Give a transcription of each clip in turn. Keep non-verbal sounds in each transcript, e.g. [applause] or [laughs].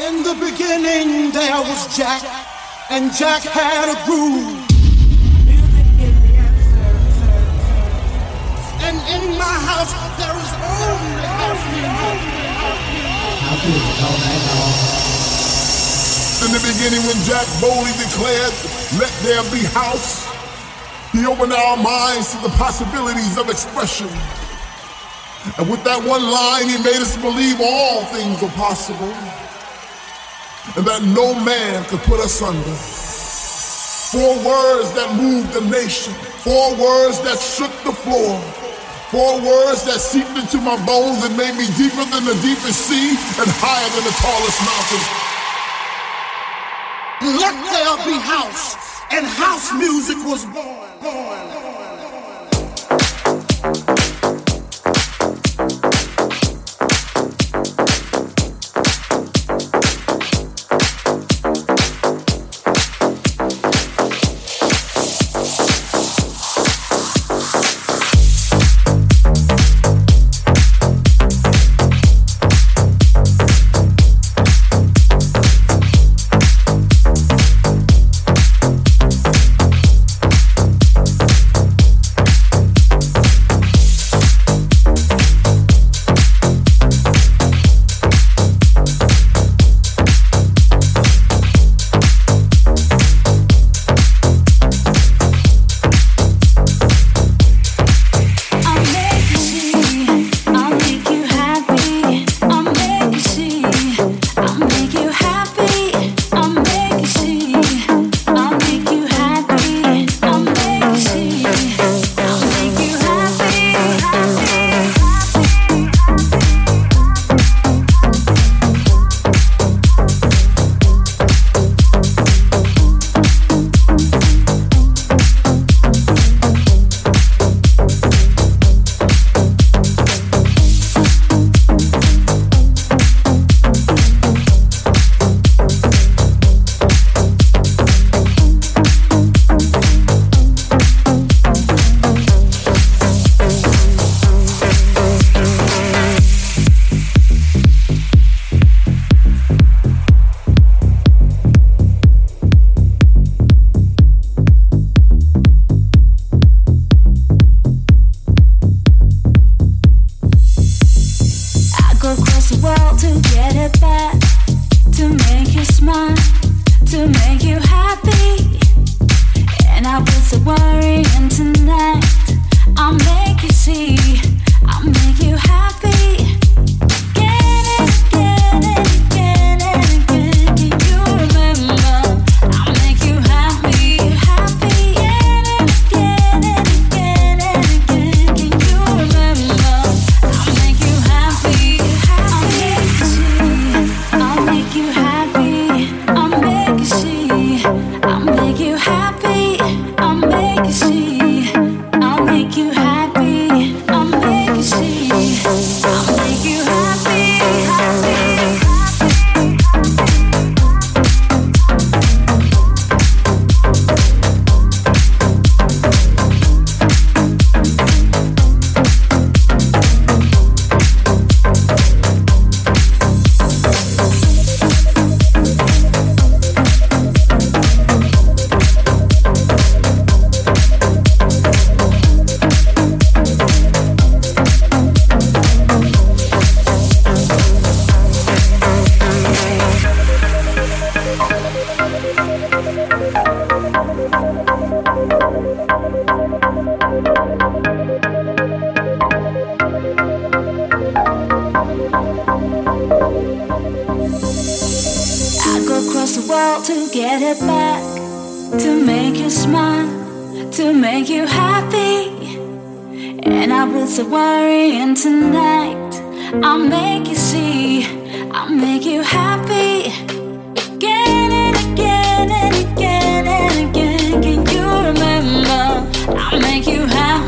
In the beginning there was Jack, and Jack had a groove. And in my house there is only house music. In the beginning, when Jack boldly declared, Let there be house, he opened our minds to the possibilities of expression. And with that one line, he made us believe all things were possible and that no man could put us under. Four words that moved the nation, four words that shook the floor, four words that seeped into my bones and made me deeper than the deepest sea and higher than the tallest mountain. Let there be house, and house music was born. born. Played make you happy.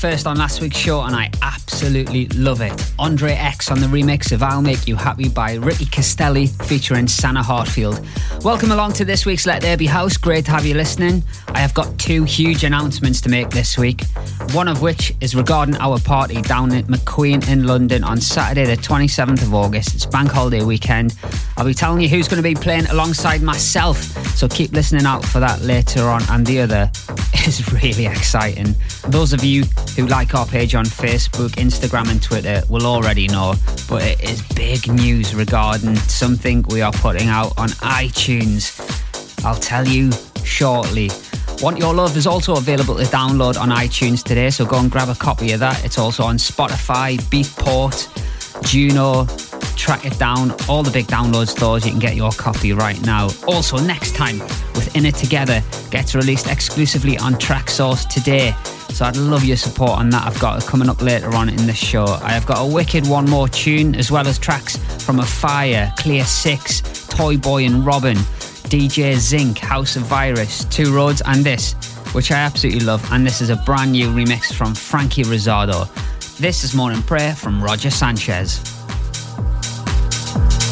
First on last week's show and I absolutely love it. Andre X on the remix of I'll Make You Happy by Ricky Castelli featuring Sanna Hartfield. Welcome along to this week's Let There Be House. Great to have you listening. I have got two huge announcements to make this week. One of which is regarding our party down at McQueen in London on Saturday, the 27th of August. It's bank holiday weekend. I'll be telling you who's going to be playing alongside myself, so keep listening out for that later on. And the other [laughs] is really exciting. Those of you who like our page on Facebook, Instagram, and Twitter will already know, but it is big news regarding something we are putting out on iTunes. I'll tell you shortly. Want Your Love is also available to download on iTunes today, so go and grab a copy of that. It's also on Spotify, Beatport, Juno, track it down, all the big download stores. You can get your copy right now. Also, next time with In It Together gets released exclusively on Traxsource today. So I'd love your support on that. I've got coming up later on in the show. I have got a wicked one more tune, as well as tracks from A Fire, Clear Six, Toy Boy and Robin. DJ Zinc, House of Virus, Two Roads, and this, which I absolutely love. And this is a brand new remix from Frankie Rosado. This is Morning Prayer from Roger Sanchez. Thank you.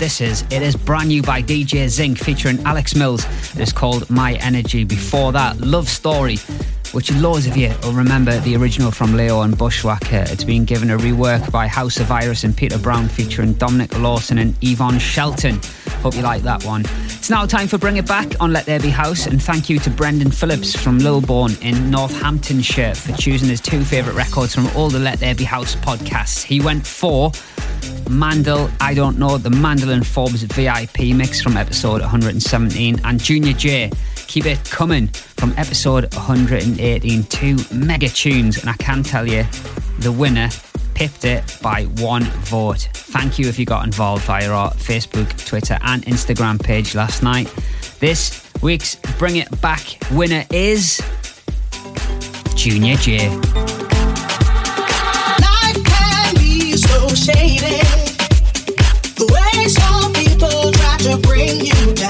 This is. It is brand new by DJ Zinc featuring Alex Mills. It is called My Energy. Before that, Love Story, which loads of you will remember the original from Layo and Bushwacka. It's been given a rework by House of Virus and Peter Brown featuring Dominic Lawson and Yvonne Shelton. Hope you like that one. It's now time for Bring It Back on Let There Be House, and thank you to Brendan Phillips from Lilbourne in Northamptonshire for choosing his two favourite records from all the Let There Be House podcasts. He went for Mandel, I Don't Know, the Mandel and Forbes VIP mix from episode 117, and Junior J, Keep It Coming from episode 118. Two mega tunes, and I can tell you the winner pipped it by one vote. Thank you if you got involved via our Facebook, Twitter, and Instagram page last night. This week's Bring It Back winner is Junior J. to bring you down.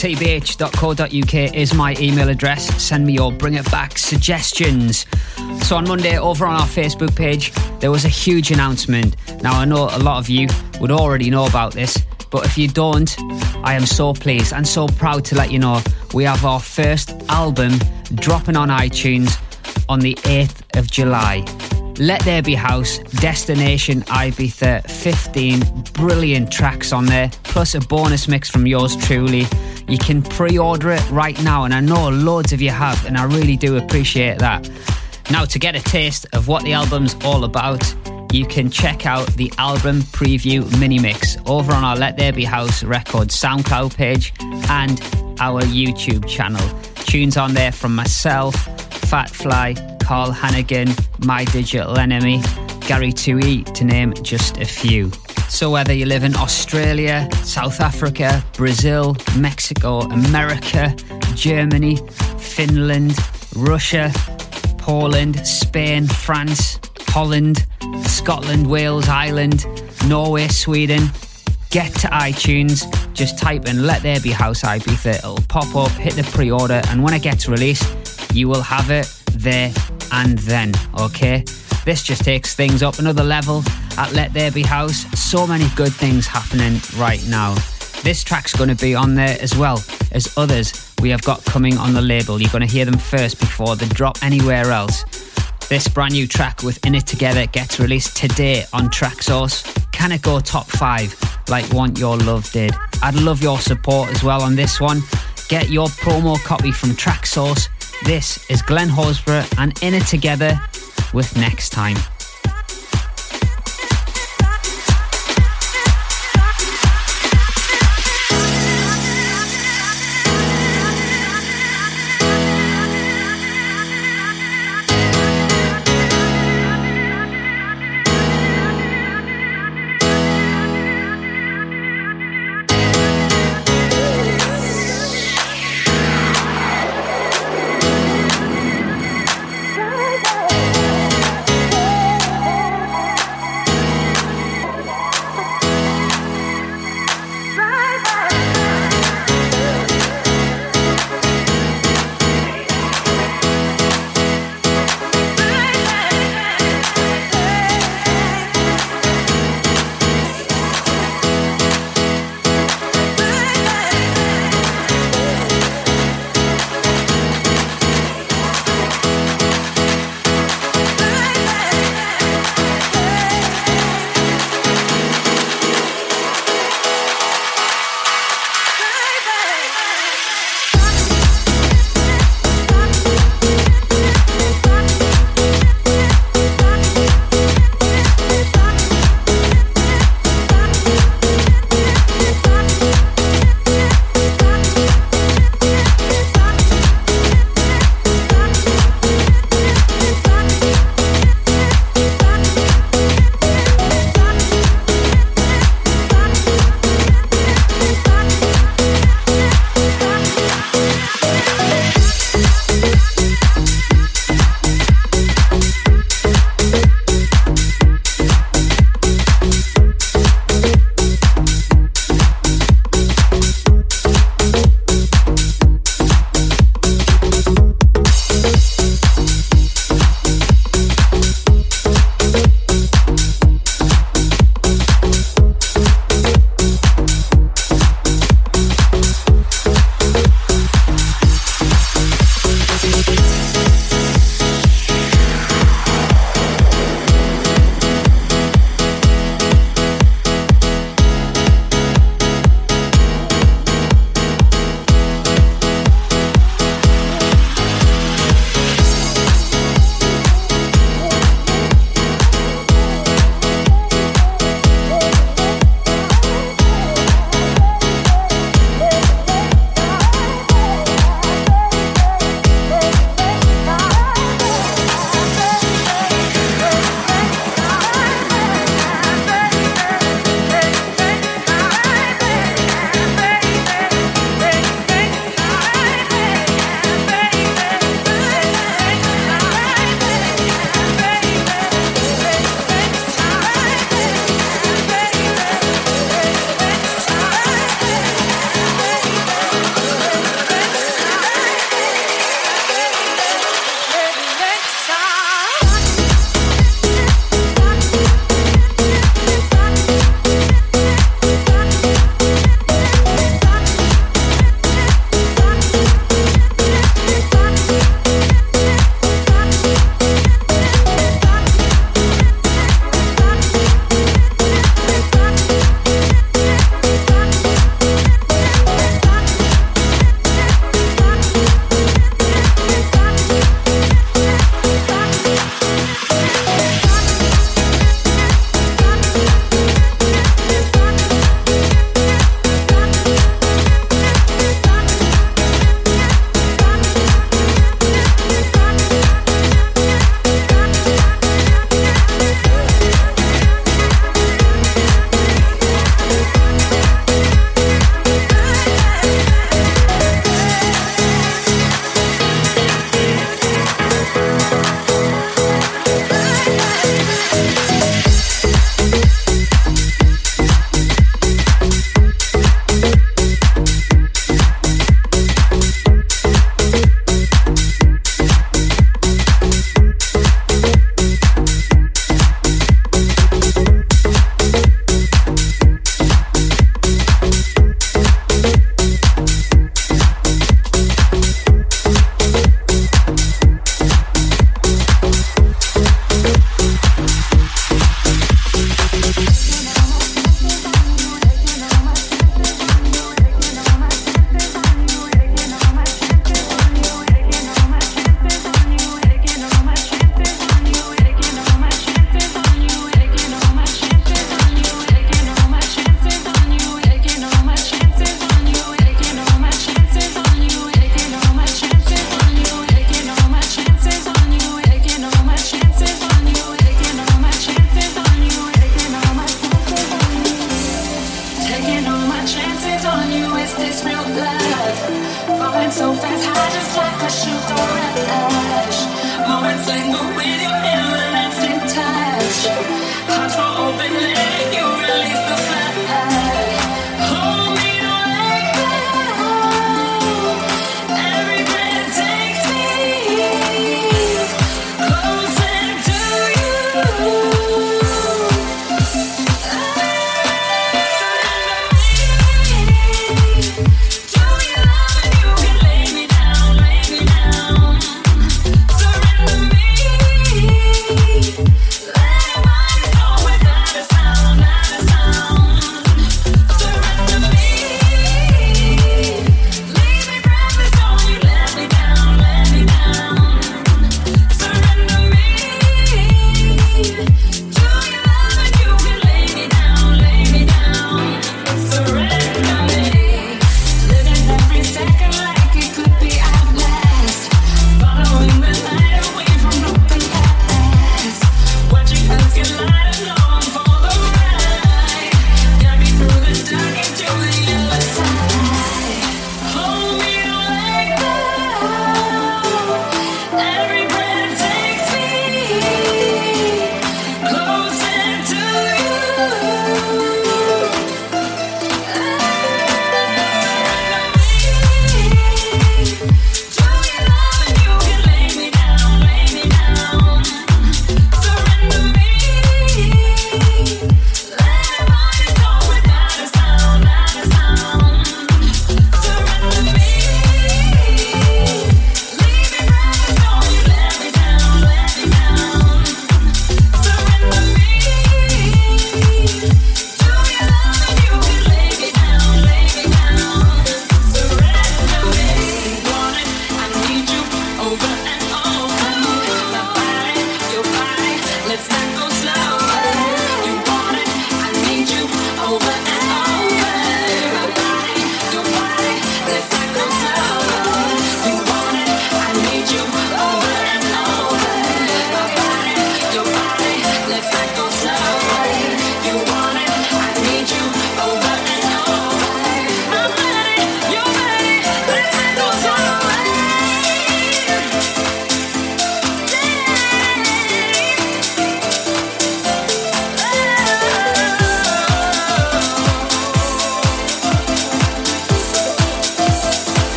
Ltbh.co.uk is my email address. Send me your bring it back suggestions. So on Monday, over on our Facebook page, there was a huge announcement. Now, I know a lot of you would already know about this. But if you don't, I am so pleased and so proud to let you know we have our first album dropping on iTunes on the 8th of July. Let There Be House, Destination Ibiza, 15 brilliant tracks on there, plus a bonus mix from yours truly. You can pre order it right now, and I know loads of you have, and I really do appreciate that. Now, to get a taste of what the album's all about, you can check out the album preview mini mix over on our Let There Be House Records SoundCloud page and our YouTube channel. Tunes on there from myself, Fat Fly, Carl Hanaghan, My Digital Enemy, Gary Tui, to name just a few. So, whether you live in Australia, South Africa, Brazil, Mexico, America, Germany, Finland, Russia, Poland, Spain, France, Holland, Scotland, Wales, Ireland, Norway, Sweden, get to iTunes, just type in Let There Be House Ibiza, it'll pop up, hit the pre order, and when it gets released, you will have it there and then, okay? This just takes things up another level at Let There Be House. So many good things happening right now. This track's going to be on there as well as others we have got coming on the label. You're going to hear them first before they drop anywhere else. This brand new track with In It Together gets released today on Traxsource. Can it go top five like Want Your Love did? I'd love your support as well on this one. Get your promo copy from Traxsource. This is Glenn Horsburgh and In It Together with Next Time.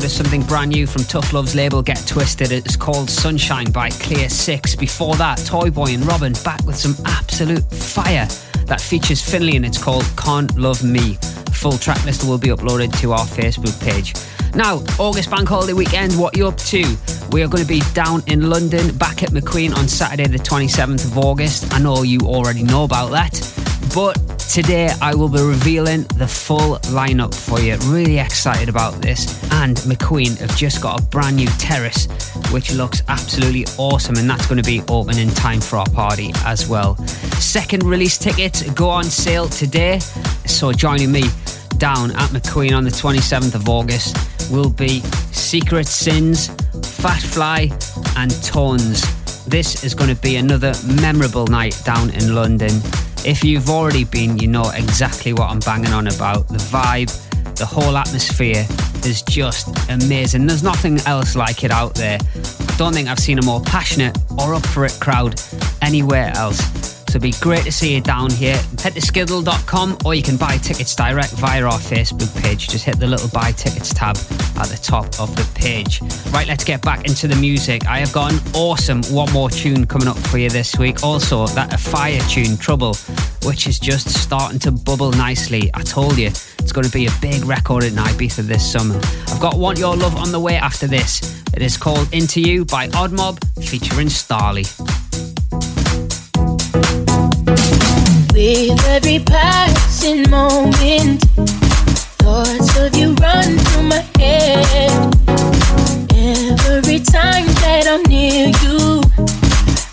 is something brand new from Tough Love's label Get Twisted. It's called Sunshine by Clear Six. Before that, Toy Boy and Robin back with some absolute fire that features Finley and it's called Can't Love Me. Full track list will be uploaded to our Facebook page. Now, August Bank Holiday weekend, what you up to? We are going to be down in London, back at McQueen on Saturday, the 27th of August. I know you already know about that, but today I will be revealing the full lineup for you. Really excited about this. And McQueen have just got a brand new terrace, which looks absolutely awesome, and that's going to be open in time for our party as well. Second release tickets go on sale today, so joining me down at McQueen on the 27th of August will be Secret Sins, Fat Fly, and Tones. This is going to be another memorable night down in London. If you've already been, you know exactly what I'm banging on about. The vibe, the whole atmosphere is just amazing. There's nothing else like it out there. Don't think I've seen a more passionate or up for it crowd anywhere else. So it'd be great to see you down here. Head to skiddle.com or you can buy tickets direct via our Facebook page. Just hit the little buy tickets tab at the top of the page. Right, let's get back into the music. I have got an awesome one more tune coming up for you this week. Also, that a fire tune, Trouble, which is just starting to bubble nicely. I told you, it's going to be a big record in Ibiza this summer. I've got Want Your Love on the way after this. It is called Into You by Odd Mob featuring Starley. With every passing moment, thoughts of you run through my head. Every time that I'm near you,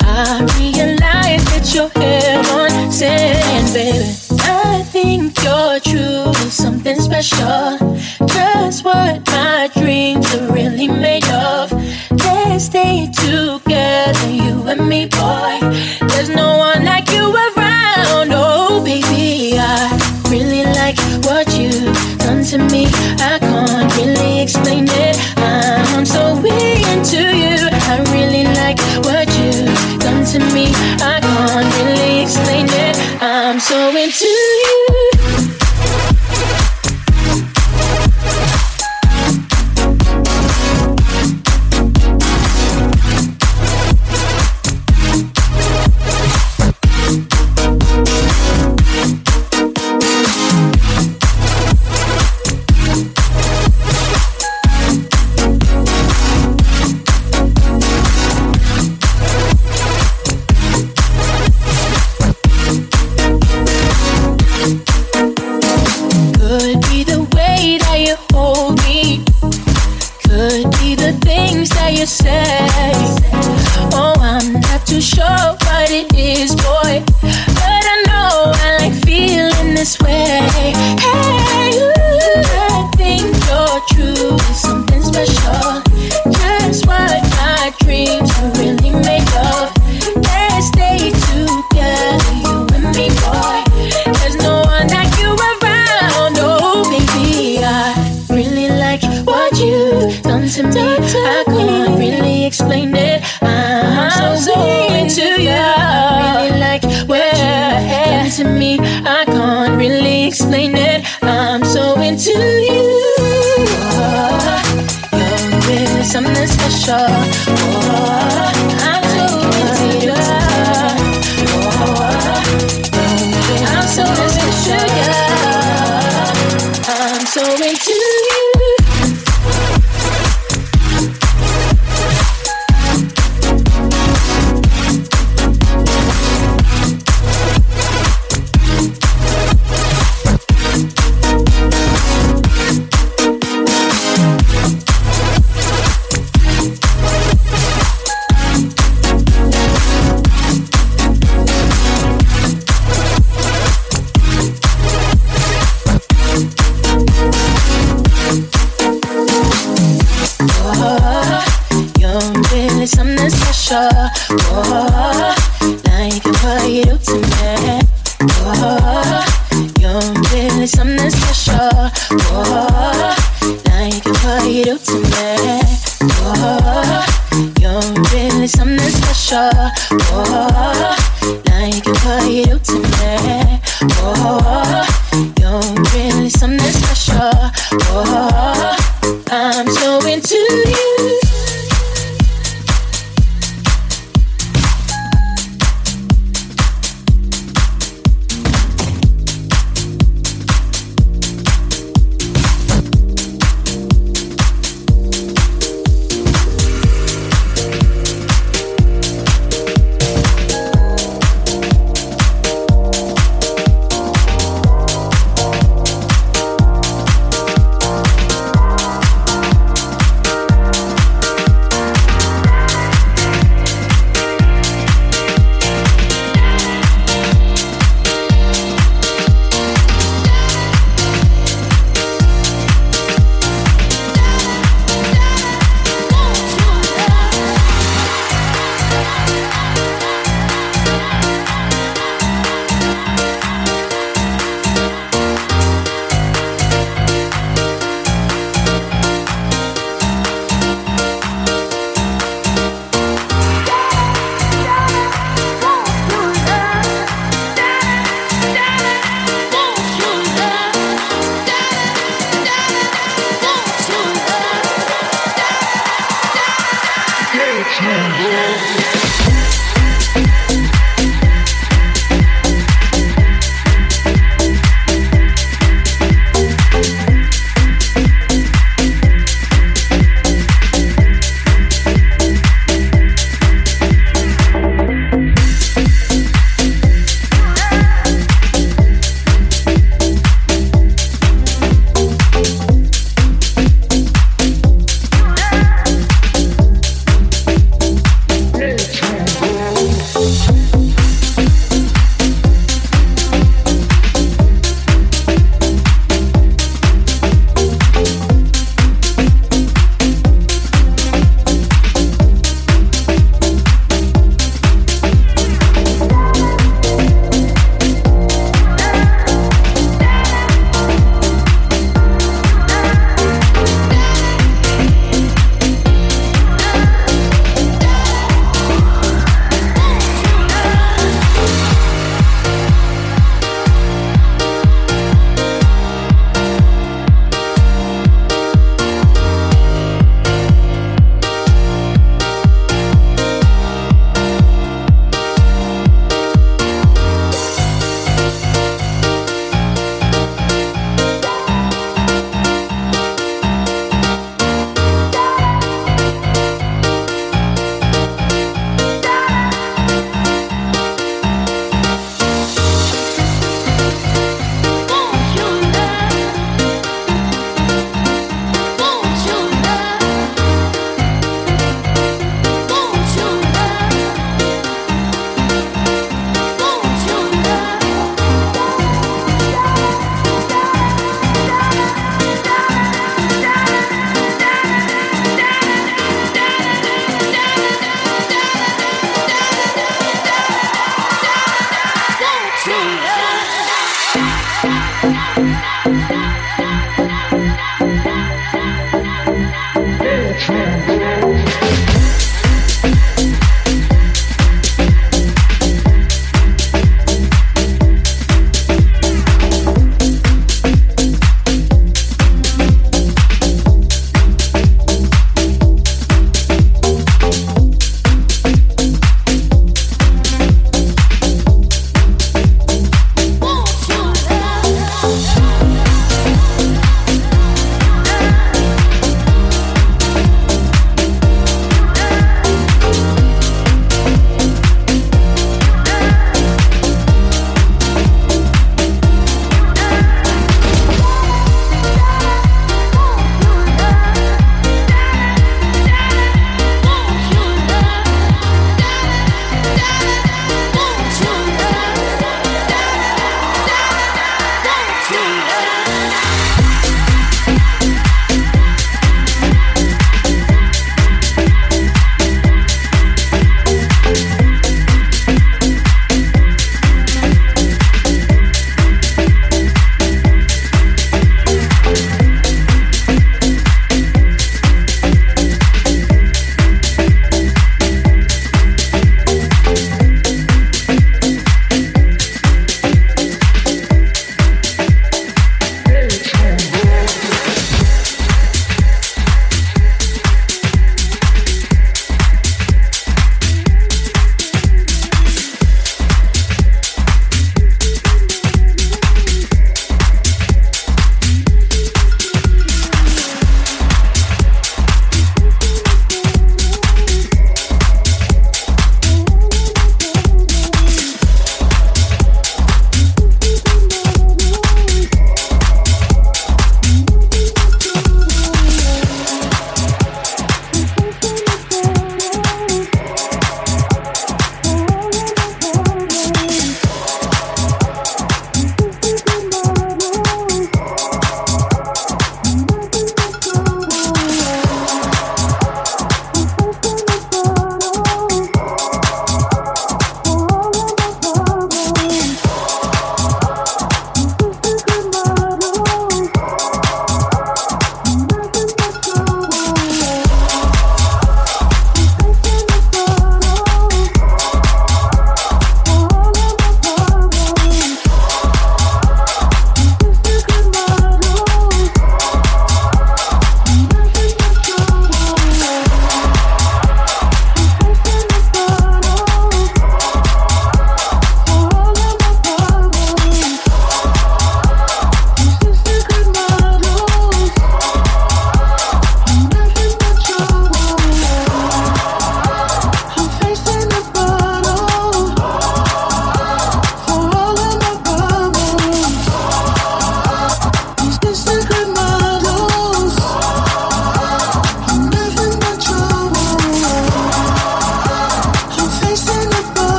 I realize that you're heaven sent, baby. I think you're true, something special. Just what my dreams are really made of. Let's stay together, you and me, boy. There's no one like you around. Oh, baby, I really like what you've done to me. I can't really explain you say? Oh, I'm not too sure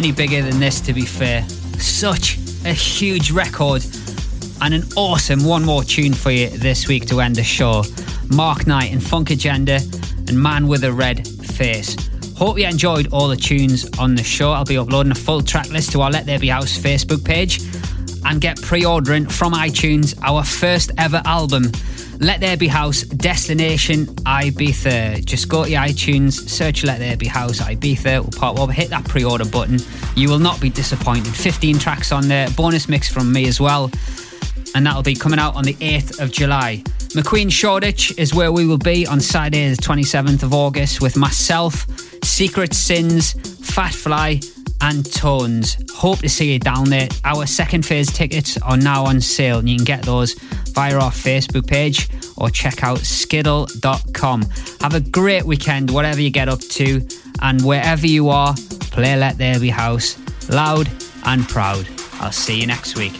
any bigger than this, to be fair. Such a huge record and an awesome one more tune for you this week to end the show. Mark Knight and Funk Agenda and Man with a Red Face. Hope you enjoyed all the tunes on the show. I'll be uploading a full track list to our Let There Be House Facebook page and get pre ordering from iTunes our first ever album, Let There Be House Destination Ibiza. Just go to iTunes, search Let There Be House Ibiza, will pop up, hit that pre order button. You will not be disappointed. 15 tracks on there, bonus mix from me as well. And that'll be coming out on the 8th of July. McQueen Shoreditch is where we will be on Saturday, the 27th of August, with myself, Secret Sins, Fat Fly, and Tones. Hope to see you down there. Our second phase tickets are now on sale, and you can get those via our Facebook page or check out skiddle.com. Have a great weekend, whatever you get up to, and wherever you are, play Let There Be House loud and proud. I'll see you next week.